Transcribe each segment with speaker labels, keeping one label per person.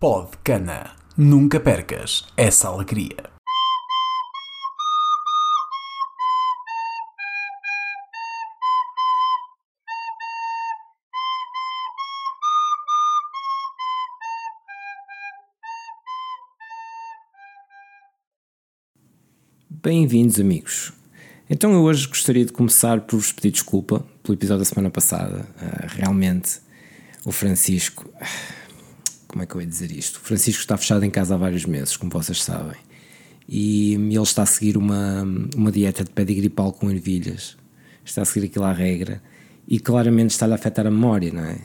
Speaker 1: Pod Cana. Nunca percas essa alegria.
Speaker 2: Bem-vindos, amigos. Então, eu hoje gostaria de começar por vos pedir desculpa pelo episódio da semana passada. Uh, realmente, o Francisco. Como é que eu ia dizer isto? O Francisco está fechado em casa há vários meses, como vocês sabem. E ele está a seguir uma, uma dieta de pedigree pau com ervilhas. Está a seguir aquilo à regra. E claramente está-lhe a afetar a memória, não é?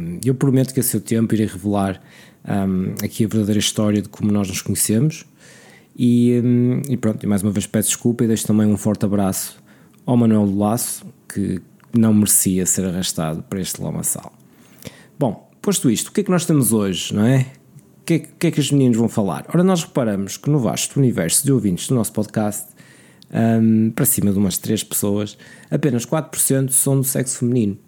Speaker 2: Um, eu prometo que a seu tempo irei revelar um, aqui a verdadeira história de como nós nos conhecemos e, hum, e, pronto, e mais uma vez peço desculpa e deixo também um forte abraço ao Manuel do Laço, que não merecia ser arrastado para este lamaçal. Bom, posto isto, o que é que nós temos hoje, não é? O que, é, que é que os meninos vão falar? Ora, nós reparamos que no vasto universo de ouvintes do nosso podcast, um, para cima de umas 3 pessoas, apenas 4% são do sexo feminino.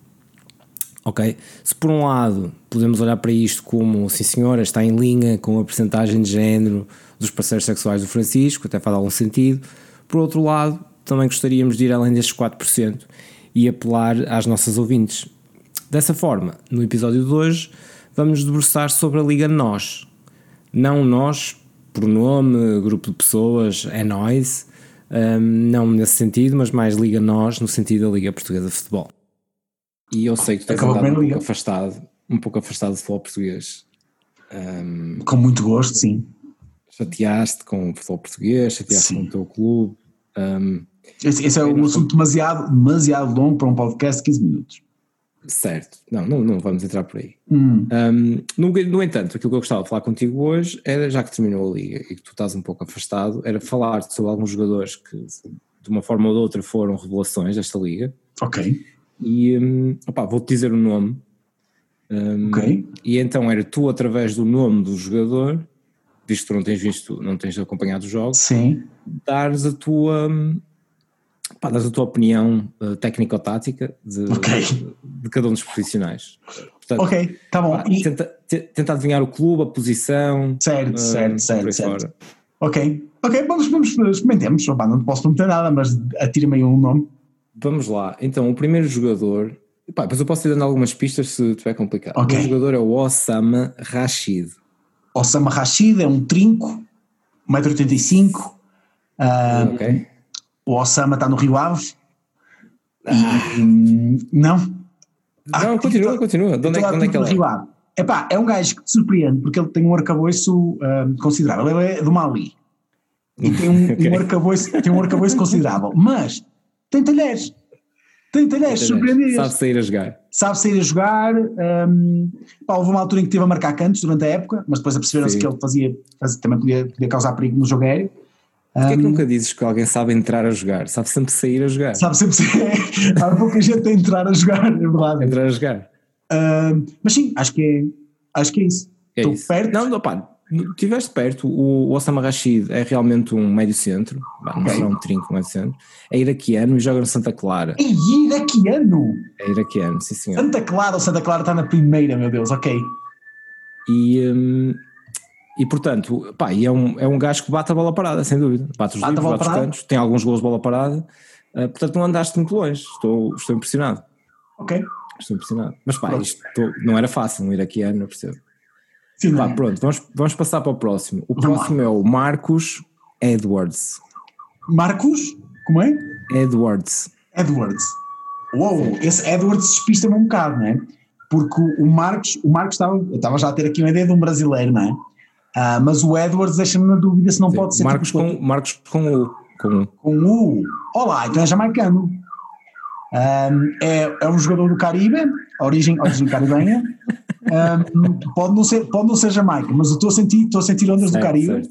Speaker 2: Ok? Se por um lado podemos olhar para isto como, sim senhora, está em linha com a percentagem de género dos parceiros sexuais do Francisco, até faz algum sentido. Por outro lado, também gostaríamos de ir além destes 4% e apelar às nossas ouvintes. Dessa forma, no episódio de hoje, vamos debruçar sobre a Liga Nós. Não nós, por nome, grupo de pessoas, é nós, um, não nesse sentido, mas mais Liga Nós, no sentido da Liga Portuguesa de Futebol. E eu sei que tu andado um pouco afastado, um pouco afastado do futebol português.
Speaker 3: Um, com muito gosto, sim
Speaker 2: chateaste com o futebol português, chateaste Sim. com o teu clube. Um,
Speaker 3: esse, esse é um assunto demasiado, demasiado longo para um podcast de 15 minutos.
Speaker 2: Certo, não, não, não vamos entrar por aí. Hum. Um, no, no, entanto, aquilo que eu gostava de falar contigo hoje era, já que terminou a liga e que tu estás um pouco afastado, era falar sobre alguns jogadores que de uma forma ou de outra foram revelações desta liga.
Speaker 3: Ok.
Speaker 2: E um, vou-te dizer o nome. Um, ok. E então era tu, através do nome do jogador, visto que tu não tens visto, não tens acompanhado os jogos,
Speaker 3: Sim.
Speaker 2: dares a tua pá, dares a tua opinião uh, técnico-tática de, okay. de, de, cada um dos profissionais.
Speaker 3: Portanto, ok, tá bom. Pá,
Speaker 2: e... tenta, tenta adivinhar o clube, a posição.
Speaker 3: Certo, uh, certo, certo, certo. Ok, ok, vamos, vamos experimentemos. Opa, não posso prometer nada, mas atira-me aí um nome.
Speaker 2: Vamos lá, então o primeiro jogador. Pá, depois eu posso ir dando algumas pistas se tiver complicado. Okay. O jogador é o Osama Rashid.
Speaker 3: Osama Rashid é um trinco, 1,85m. Uh, okay. O Osama está no Rio Ave. Ah. não?
Speaker 2: Não, ah, continua, continua. De onde, é, onde é que ele
Speaker 3: é? Epá, é um gajo que te surpreende porque ele tem um arcabouço uh, considerável. Ele é do Mali. E tem um, okay. um, arcabouço, tem um arcabouço considerável. Mas tem talheres. Tem talheres surpreendentes.
Speaker 2: Sabe sair a jogar.
Speaker 3: Sabe sair a jogar. Um, pá, houve uma altura em que teve a marcar cantos durante a época, mas depois aperceberam-se que ele fazia, fazia, também podia, podia causar perigo no jogo aéreo.
Speaker 2: Porquê é que nunca dizes que alguém sabe entrar a jogar? Sabe sempre sair a jogar.
Speaker 3: Sabe sempre sair. Há pouca gente a entrar a jogar, é verdade.
Speaker 2: Entrar a jogar.
Speaker 3: Uh, mas sim, acho que é, acho que é isso.
Speaker 2: É Estou isso. perto. Não, não, pá, Estiveste perto, o Osama Rashid é realmente um médio centro, não okay. será um trinco médio centro, é iraquiano e joga no Santa Clara.
Speaker 3: É iraquiano?
Speaker 2: É iraquiano, sim senhor.
Speaker 3: Santa Clara ou Santa Clara está na primeira, meu Deus, ok.
Speaker 2: E, hum, e portanto, pá, e é, um, é um gajo que bate a bola parada, sem dúvida. Bate os bate livros, bate os cantos, tem alguns gols de bola parada, uh, portanto não andaste muito longe, estou, estou impressionado.
Speaker 3: Ok.
Speaker 2: Estou impressionado. Mas pá, isto não era fácil, um iraquiano, eu percebo. Sim, Vá, pronto, vamos, vamos passar para o próximo. O vamos próximo lá. é o Marcos Edwards.
Speaker 3: Marcos? Como é?
Speaker 2: Edwards.
Speaker 3: Edwards. Uou, esse Edwards despista-me um bocado, não é? Porque o Marcos, o Marcos estava, eu estava já a ter aqui uma ideia de um brasileiro, não é? Uh, mas o Edwards deixa-me na dúvida se não Sim, pode ser.
Speaker 2: Marcos, tipo com, Marcos com U. Com,
Speaker 3: com U. Olá, então é jamaicano. Um, é, é um jogador do Caribe, origem, origem caribenha. Um, pode, não ser, pode não ser Jamaica, mas eu estou a sentir, estou a sentir ondas certo, do Caribe.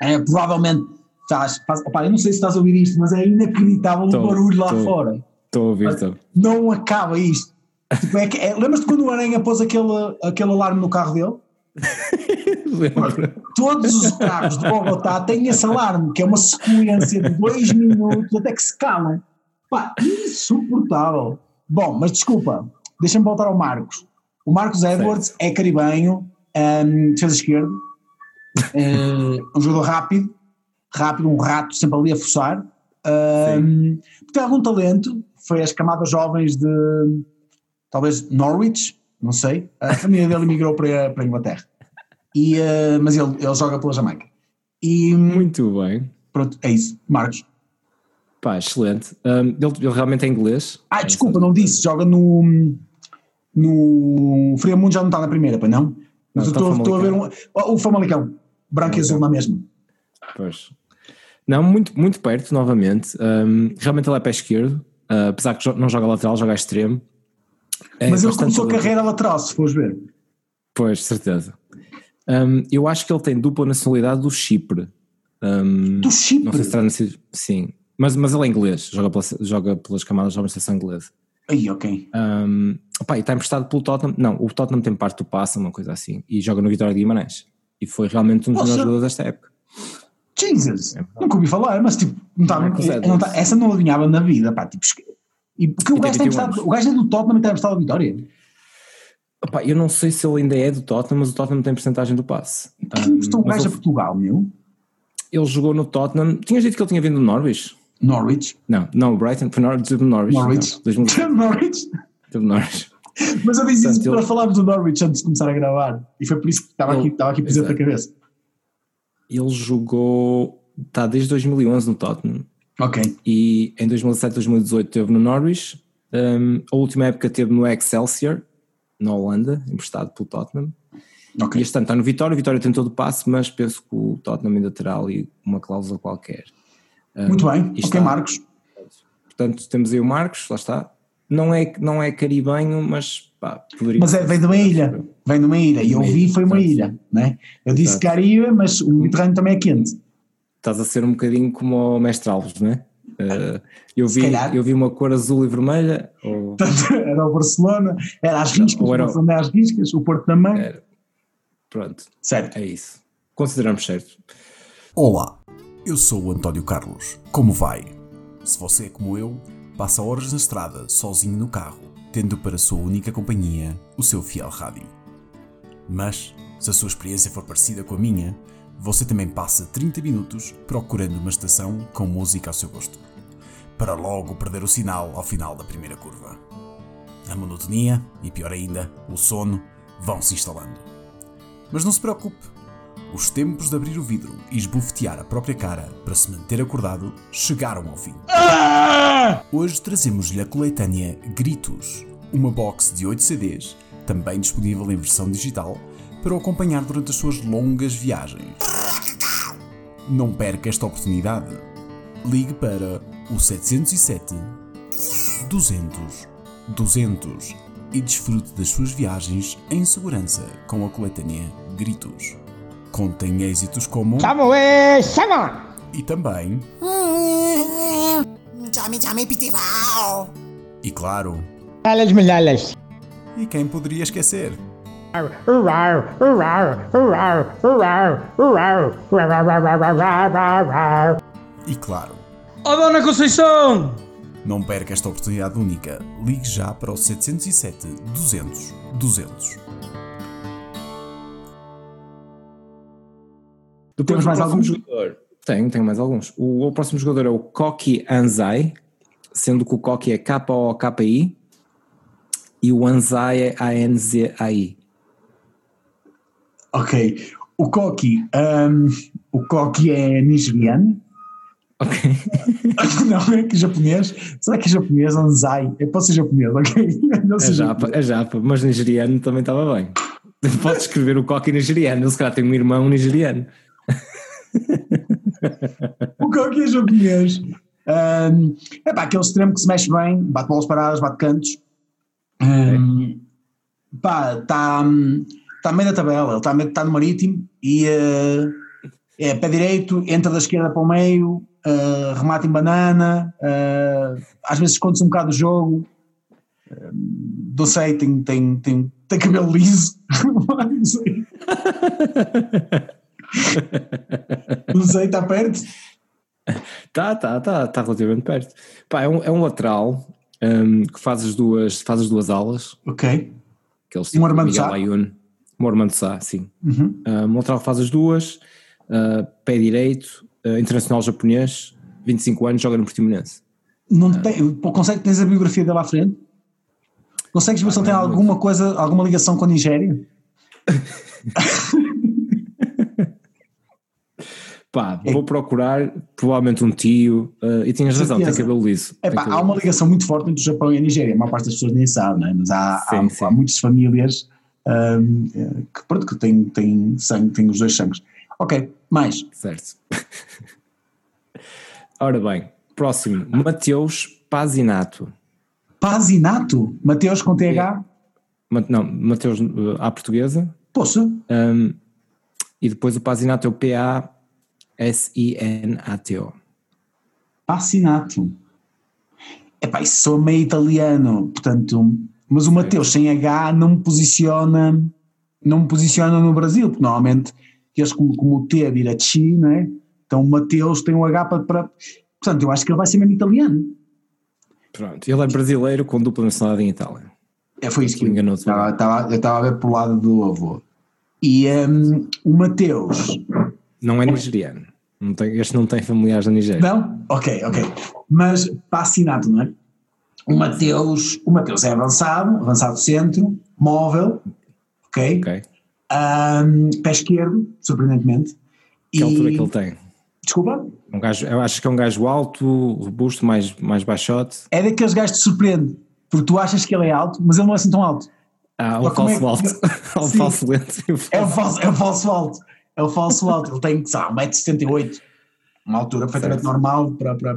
Speaker 3: É, provavelmente estás. Faz, opa, eu não sei se estás a ouvir isto, mas é inacreditável tô, o barulho lá tô, fora.
Speaker 2: Estou a ouvir.
Speaker 3: Não acaba isto. Tipo, é é, Lembras-te quando o Aranha pôs aquele, aquele alarme no carro dele? Todos os carros de Bogotá têm esse alarme, que é uma sequência de dois minutos até que se calam. Pá, insuportável. Bom, mas desculpa, deixa-me voltar ao Marcos. O Marcos Edwards certo. é caribenho, Um, defesa esquerdo, uh, um jogador rápido, rápido, um rato sempre ali a forçar. Um, tem algum talento, foi as camadas jovens de talvez Norwich, não sei. A família dele migrou para, para a Inglaterra. E, uh, mas ele, ele joga pela Jamaica. E,
Speaker 2: Muito bem.
Speaker 3: Pronto, é isso. Marcos.
Speaker 2: Pá, excelente. Um, ele, ele, realmente é inglês.
Speaker 3: Ah, desculpa, não disse. Joga no. No. Friamundo já não está na primeira, para não? Mas não, eu estou a ver um. O Famalicão. Branco e azul na mesma.
Speaker 2: Pois. Não, muito, muito perto, novamente. Um, realmente ele é pé esquerdo. Uh, apesar que não joga lateral, joga extremo.
Speaker 3: É Mas ele começou a carreira lateral, se fores ver.
Speaker 2: Pois, certeza. Um, eu acho que ele tem dupla nacionalidade do Chipre. Um,
Speaker 3: do Chipre?
Speaker 2: Não sei se nascido. Sim. Mas, mas ele é inglês, joga, pela, joga pelas camadas de seleção inglesa.
Speaker 3: Aí, ok.
Speaker 2: Um, opa, e está emprestado pelo Tottenham. Não, o Tottenham tem parte do passe, uma coisa assim. E joga no Vitória de Guimarães. E foi realmente um dos melhores jogadores desta época.
Speaker 3: Jesus! É nunca ouvi falar, mas tipo, não tá, não, não tá, essa não alinhava na vida, pá. Tipo, e porque o gajo, o gajo é do Tottenham e está emprestado a Vitória.
Speaker 2: Opa, eu não sei se ele ainda é do Tottenham, mas o Tottenham tem porcentagem do passe.
Speaker 3: Quem emprestou um, o gajo a Portugal, meu?
Speaker 2: Ele jogou no Tottenham. Tinhas dito que ele tinha vindo do Norwich?
Speaker 3: Norwich?
Speaker 2: Não, não, Brighton. Foi Norwich, do Norwich.
Speaker 3: Norwich. Não, Norwich?
Speaker 2: Do Norwich.
Speaker 3: Mas eu disse isso para falarmos do Norwich antes de começar a gravar. E foi por isso que estava ele, aqui, estava aqui presente na cabeça.
Speaker 2: Ele jogou. Está desde 2011 no Tottenham.
Speaker 3: Ok.
Speaker 2: E em 2017, 2018 esteve no Norwich. Um, a última época teve no Excelsior na Holanda, emprestado pelo Tottenham. Okay. E este ano está no Vitória, o Vitória tem todo o passe, mas penso que o Tottenham ainda terá ali uma cláusula qualquer.
Speaker 3: Muito bem, ok está, Marcos.
Speaker 2: Portanto, temos aí o Marcos, lá está. Não é, não é caribenho, mas pá,
Speaker 3: poderia... Mas é, vem de uma ilha, vem de uma ilha, e eu vi foi uma ilha, né? Eu disse. Caribe, mas o Mediterrâneo também é quente.
Speaker 2: Estás a ser um bocadinho como o Mestre Alves, não é? Uh, eu, vi, eu vi uma cor azul e vermelha. Ou...
Speaker 3: era o Barcelona, era as riscas, era... o é as riscas, o Porto também. Era...
Speaker 2: Pronto.
Speaker 3: Certo.
Speaker 2: É isso. Consideramos certo.
Speaker 1: Olá, eu sou o António Carlos. Como vai? Se você é como eu, passa horas na estrada, sozinho no carro, tendo para sua única companhia o seu fiel rádio. Mas, se a sua experiência for parecida com a minha, você também passa 30 minutos procurando uma estação com música ao seu gosto, para logo perder o sinal ao final da primeira curva. A monotonia e, pior ainda, o sono vão se instalando. Mas não se preocupe, os tempos de abrir o vidro e esbofetear a própria cara para se manter acordado chegaram ao fim. Hoje trazemos-lhe a coletânea Gritos, uma box de 8 CDs, também disponível em versão digital, para o acompanhar durante as suas longas viagens. Não perca esta oportunidade. Ligue para o 707 200 200 e desfrute das suas viagens em segurança com a coletânea Gritos. Contém êxitos como. E também. E claro. E quem poderia esquecer? E claro.
Speaker 4: Oh, Dona Conceição!
Speaker 1: Não perca esta oportunidade única. Ligue já para o 707 200 200.
Speaker 2: Depois Temos mais algum jogador? Tenho, tenho mais alguns. O, o próximo jogador é o Koki Anzai, sendo que o Koki é K-O-K-I e o Anzai é A-N-Z-A-I.
Speaker 3: Ok. O Koki, um, o Koki é nigeriano.
Speaker 2: Ok.
Speaker 3: não, é que japonês. Será que é japonês? Anzai. É, pode ser japonês, ok?
Speaker 2: Não é japa, é japa, mas nigeriano também estava bem. Pode escrever o Koki nigeriano. Ele se calhar tem um irmão nigeriano.
Speaker 3: o Koki é japonês. Um, é pá, aquele extremo que se mexe bem, bate bolas paradas, bate cantos. Um, pá, está está no meio da tabela, ele está, está no marítimo e uh, é pé direito, entra da esquerda para o meio, uh, remata em banana, uh, às vezes esconde-se um bocado o jogo. Uh, não sei, tem, tem, tem, tem cabelo liso. não sei. não sei, está perto?
Speaker 2: Tá, tá, tá, tá relativamente perto. Pá, é um, é um lateral um, que faz as duas, faz as duas alas.
Speaker 3: Ok.
Speaker 2: Que eles um Armando Miguel Ayun. Mormon Sá, sim.
Speaker 3: Uhum.
Speaker 2: Uh, Montreal faz as duas, uh, pé direito, uh, internacional japonês, 25 anos, joga no Portimonense.
Speaker 3: Não tem, consegue, tens a biografia dele à frente? Consegues ver se ele tem alguma coisa, alguma ligação com a Nigéria?
Speaker 2: Pá, vou procurar provavelmente um tio, uh, e tinhas razão, tem cabelo liso.
Speaker 3: É pá,
Speaker 2: cabelo
Speaker 3: há uma ligação muito forte entre o Japão e a Nigéria. A maior parte das pessoas nem sabe, não é? mas há, há,
Speaker 2: Sim, sim.
Speaker 3: há muitas famílias hum, que, pronto, que têm, têm, sangue, têm os dois sangues. Ok, mais.
Speaker 2: Certo. Ora bem, próximo, Mateus Pazinato.
Speaker 3: Pazinato, Mateus com TH,
Speaker 2: Ma- Não, Mateus uh, à portuguesa,
Speaker 3: poça,
Speaker 2: um, e depois o Pazinato é o P-A-S-I-N-A-T-O.
Speaker 3: Pazinato. Epá, isso sou meio italiano, portanto, mas o Mateus sem H não me posiciona, não me posiciona no Brasil, porque normalmente eles como, como o T vira Chi, não é? Então o Mateus tem um H para, para- portanto, eu acho que ele vai ser mesmo italiano.
Speaker 2: Pronto, ele é brasileiro com dupla nacionalidade em Itália.
Speaker 3: É, foi isso que
Speaker 2: Enganou-te.
Speaker 3: estava, estava, eu estava a ver por lado do avô. E hum, o Mateus,
Speaker 2: Não é nigeriano. Não tem, este não tem familiares na Nigéria.
Speaker 3: não? Ok, ok. Mas Pacinato, não é? O Mateus, o Mateus é avançado, avançado centro, móvel, ok? Hum, pé esquerdo, surpreendentemente.
Speaker 2: Que altura é que ele tem?
Speaker 3: Desculpa?
Speaker 2: Um gajo, eu acho que é um gajo alto, robusto, mais, mais baixote.
Speaker 3: É daqueles gajos que te surpreende, porque tu achas que ele é alto, mas ele não é assim tão alto.
Speaker 2: Ah,
Speaker 3: é
Speaker 2: falso
Speaker 3: que-
Speaker 2: alto. o
Speaker 3: Sim.
Speaker 2: falso lento. e
Speaker 3: É o
Speaker 2: falso-
Speaker 3: é o falso alto. É o falso alto. Ele tem, lá, 1,78m. Uma altura perfeitamente normal. Para, para,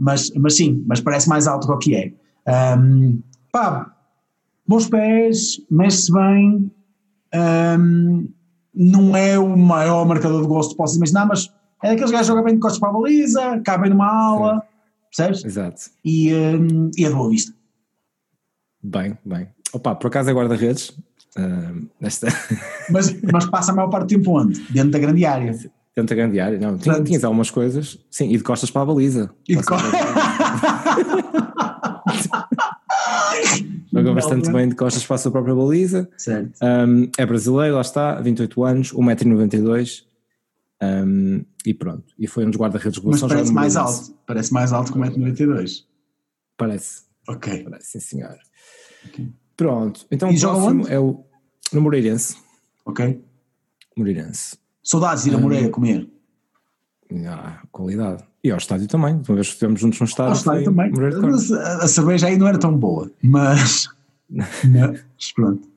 Speaker 3: mas, mas sim, mas parece mais alto do que é. Ahm, pá, bons pés, mexe-se bem. ahm, não é o maior marcador de gosto que posso imaginar, mas é daqueles gajos que joga bem de costas para a baliza, cabe bem numa ala, percebes?
Speaker 2: Exato.
Speaker 3: E, ahm, e é de boa vista.
Speaker 2: Bem, bem. Opa, por acaso é guarda-redes. Ah, esta...
Speaker 3: Mas, mas passa a maior parte do tempo onde? Dentro da grande área.
Speaker 2: Tenta grande área. Não, tinha, tinhas algumas coisas. Sim, e de costas para a baliza.
Speaker 3: E de co-
Speaker 2: Joga bastante bem de costas para a sua própria baliza.
Speaker 3: Certo.
Speaker 2: Um, é brasileiro, lá está, 28 anos, 1,92m. Um, e pronto. E foi um dos guarda-redes de
Speaker 3: Mas parece mais alto. Parece mais alto que o 1,92m.
Speaker 2: Parece,
Speaker 3: Ok.
Speaker 2: parece, sim senhor. Pronto. Então
Speaker 3: E
Speaker 2: o próximo é o no Moreirense.
Speaker 3: Ok.
Speaker 2: Moreirense.
Speaker 3: Saudades de ir a Moreira comer.
Speaker 2: Ah, qualidade. E ao estádio também. Uma vez que estivemos juntos no estádio.
Speaker 3: Ao estádio também. A, a cerveja aí não era tão boa. Mas. mas pronto.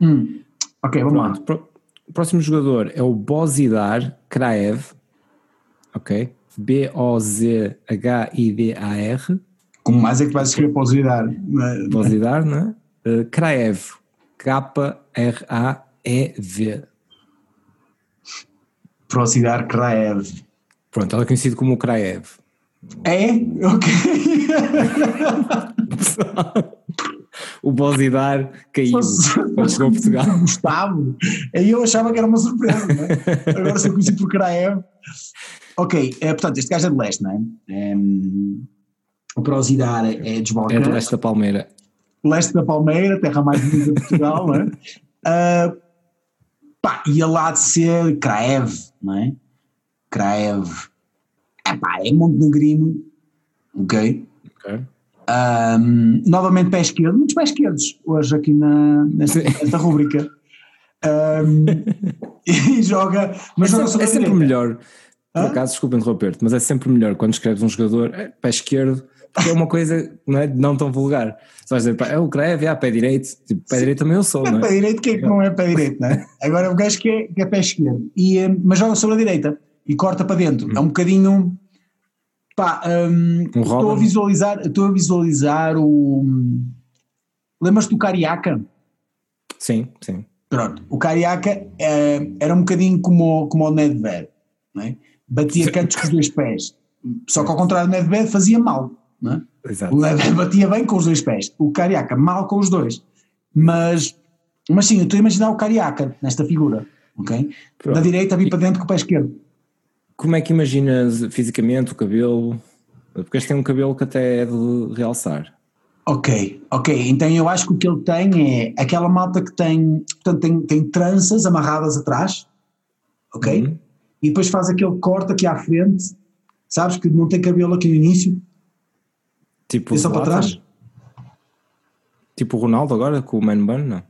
Speaker 3: Hum. Ok, vamos
Speaker 2: Pronto.
Speaker 3: lá.
Speaker 2: Pro- O próximo jogador é o Bozidar Kraev. Ok? B-O-Z-H-I-D-A-R.
Speaker 3: Como mais é que vais escrever os lidar?
Speaker 2: Bozidar, né? Uh, Kraev. K-R-A-E-V.
Speaker 3: Procidar Kraev.
Speaker 2: Pronto, ela é conhecido como o Kraev.
Speaker 3: É? Ok.
Speaker 2: o Bozidar caiu quando chegou a Portugal.
Speaker 3: Gustavo. Aí eu achava que era uma surpresa, não é? Agora ser conhecido por Kraev. Ok, é, portanto, este gajo é de leste, não é? o Prosidar é de
Speaker 2: É do leste da Palmeira.
Speaker 3: leste da Palmeira, terra mais bonita de Portugal, não é? Ah, pá, ia lá de ser Kraev, não é? Kraev. É pá, é montenegrino, ok?
Speaker 2: Ok.
Speaker 3: Ahm, novamente pé esquerdo, muitos pés esquerdos hoje aqui na, nesta, nesta rúbrica. Ahm, e joga, mas
Speaker 2: É
Speaker 3: joga
Speaker 2: sempre, é sempre melhor, por acaso, desculpa interromper-te, mas é sempre melhor quando escreves um jogador é, pé esquerdo, porque é uma coisa não, é, não tão vulgar. Só vais dizer, pá, é o Creve, é pé direito, tipo, pé direito também eu sou,
Speaker 3: É
Speaker 2: não
Speaker 3: pé
Speaker 2: é?
Speaker 3: direito, quem é que não é pé direito, não é? Agora o gajo que é, que é pé esquerdo, e, eh, mas joga sobre a direita e corta para dentro. É um bocadinho. Pá, hum,
Speaker 2: Um
Speaker 3: estou a visualizar, estou a visualizar o. Lembras-te do Cariaca?
Speaker 2: Sim, sim.
Speaker 3: Pronto, o Cariaca eh, era um bocadinho como, o- como o Nedved, não é? batia cantos com os dois pés. Só que ao contrário do Nedved fazia mal. É?
Speaker 2: Exato.
Speaker 3: O Nedved batia bem com os dois pés, o Cariaca mal com os dois. Mas, mas sim, eu estou a imaginar o Cariaca nesta figura. ok?
Speaker 2: Pronto.
Speaker 3: Da direita vir para dentro com o pé esquerdo.
Speaker 2: Como é que imaginas fisicamente o cabelo? Porque este tem um cabelo que até é de realçar.
Speaker 3: Ok, ok. Então eu acho que o que ele tem é aquela malta que tem, portanto, tem, tem tranças amarradas atrás, ok?
Speaker 2: Uhum.
Speaker 3: E depois faz aquele corte aqui à frente, sabes? Que não tem cabelo aqui no início,
Speaker 2: Tipo
Speaker 3: e só para trás.
Speaker 2: Tipo o Ronaldo agora, com o Man Bun, não?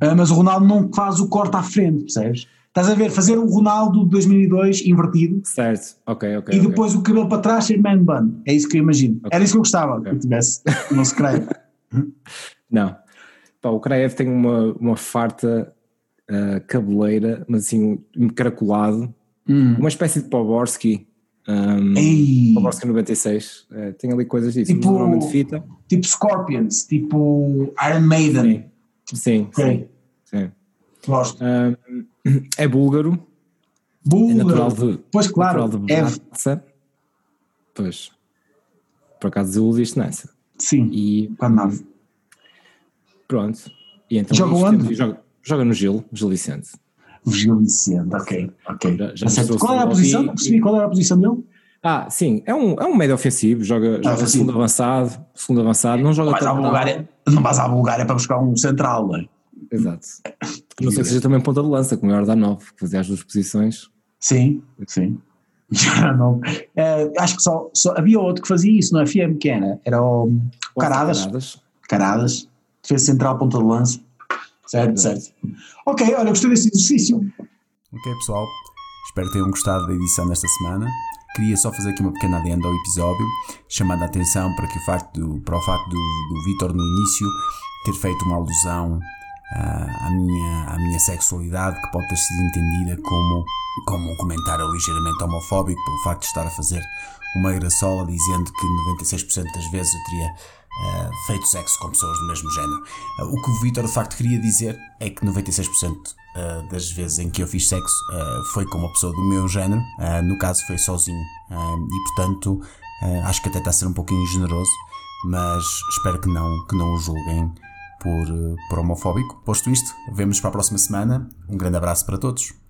Speaker 3: Ah, mas o Ronaldo não faz o corte à frente, percebes? Estás a ver, fazer o Ronaldo de 2002 invertido
Speaker 2: Certo, ok, ok.
Speaker 3: e depois o cabelo para trás ser man bun. É isso que eu imagino. Era isso que eu gostava que eu tivesse no secreto.
Speaker 2: Não. Pá, o Kraev tem uma, uma farta ah, cabeleira, mas assim, um caracolado. Uma espécie de Poborski. Um,
Speaker 3: Ei,
Speaker 2: Poborski 96. eh, tem ali coisas disso.
Speaker 3: Tipo-
Speaker 2: Normalmente fita.
Speaker 3: tipo Scorpions, tipo Iron Maiden.
Speaker 2: Sim, sim, sim.
Speaker 3: Ok.
Speaker 2: sim.
Speaker 3: Gosto.
Speaker 2: Um, é búlgaro. É
Speaker 3: Búlgaro.
Speaker 2: natural de,
Speaker 3: Pois claro,
Speaker 2: natural de
Speaker 3: é.
Speaker 2: Pois. Por acaso desiludiste nessa.
Speaker 3: sim,
Speaker 2: E
Speaker 3: nave.
Speaker 2: pronto. E então
Speaker 3: Joga onde?
Speaker 2: Joga, joga no Gil, Gil Vicente.
Speaker 3: Gil Vicente, ok, ok.
Speaker 2: Já- já
Speaker 3: Tá certo. Qual era a posição? Não percebi qual era a posição dele?
Speaker 2: Ah, sim, é um, é um médio ofensivo, joga, joga
Speaker 3: ofensivo.
Speaker 2: segundo avançado, segundo avançado, não joga
Speaker 3: à
Speaker 2: tanto-
Speaker 3: Bulgária, não vais à Bulgária para buscar um central, não é?
Speaker 2: Exato. Não sei que seja também ponta de lança, como é o da 9, que fazia as duas posições.
Speaker 3: Sim, sim. Já não. Eh, acho que só, só havia outro que fazia isso no FM, que era, era o Caradas.
Speaker 2: Caradas.
Speaker 3: Caradas, defesa central, ponta de lança. Certo, certo. Ok, olha, gostei desse exercício.
Speaker 1: Ok, pessoal. Espero que tenham gostado da edição desta semana. Queria só fazer aqui uma pequena adenda ao episódio, chamando a atenção para, que o facto do, para o facto do, do Vitor no início ter feito uma alusão ah, à, minha, à minha sexualidade, que pode ter sido entendida como, como um comentário ligeiramente homofóbico, pelo facto de estar a fazer uma graçola dizendo que 96% das vezes eu teria ah, feito sexo com pessoas do mesmo género. Ah, o que o Vitor de facto queria dizer é que 96% ah, das vezes em que eu fiz sexo foi com uma pessoa do meu género, no caso foi sozinho, e portanto acho que até está a ser um pouquinho generoso, mas espero que não, que não o julguem por, eh, por homofóbico. Posto isto, vemos para a próxima semana. Um grande abraço para todos.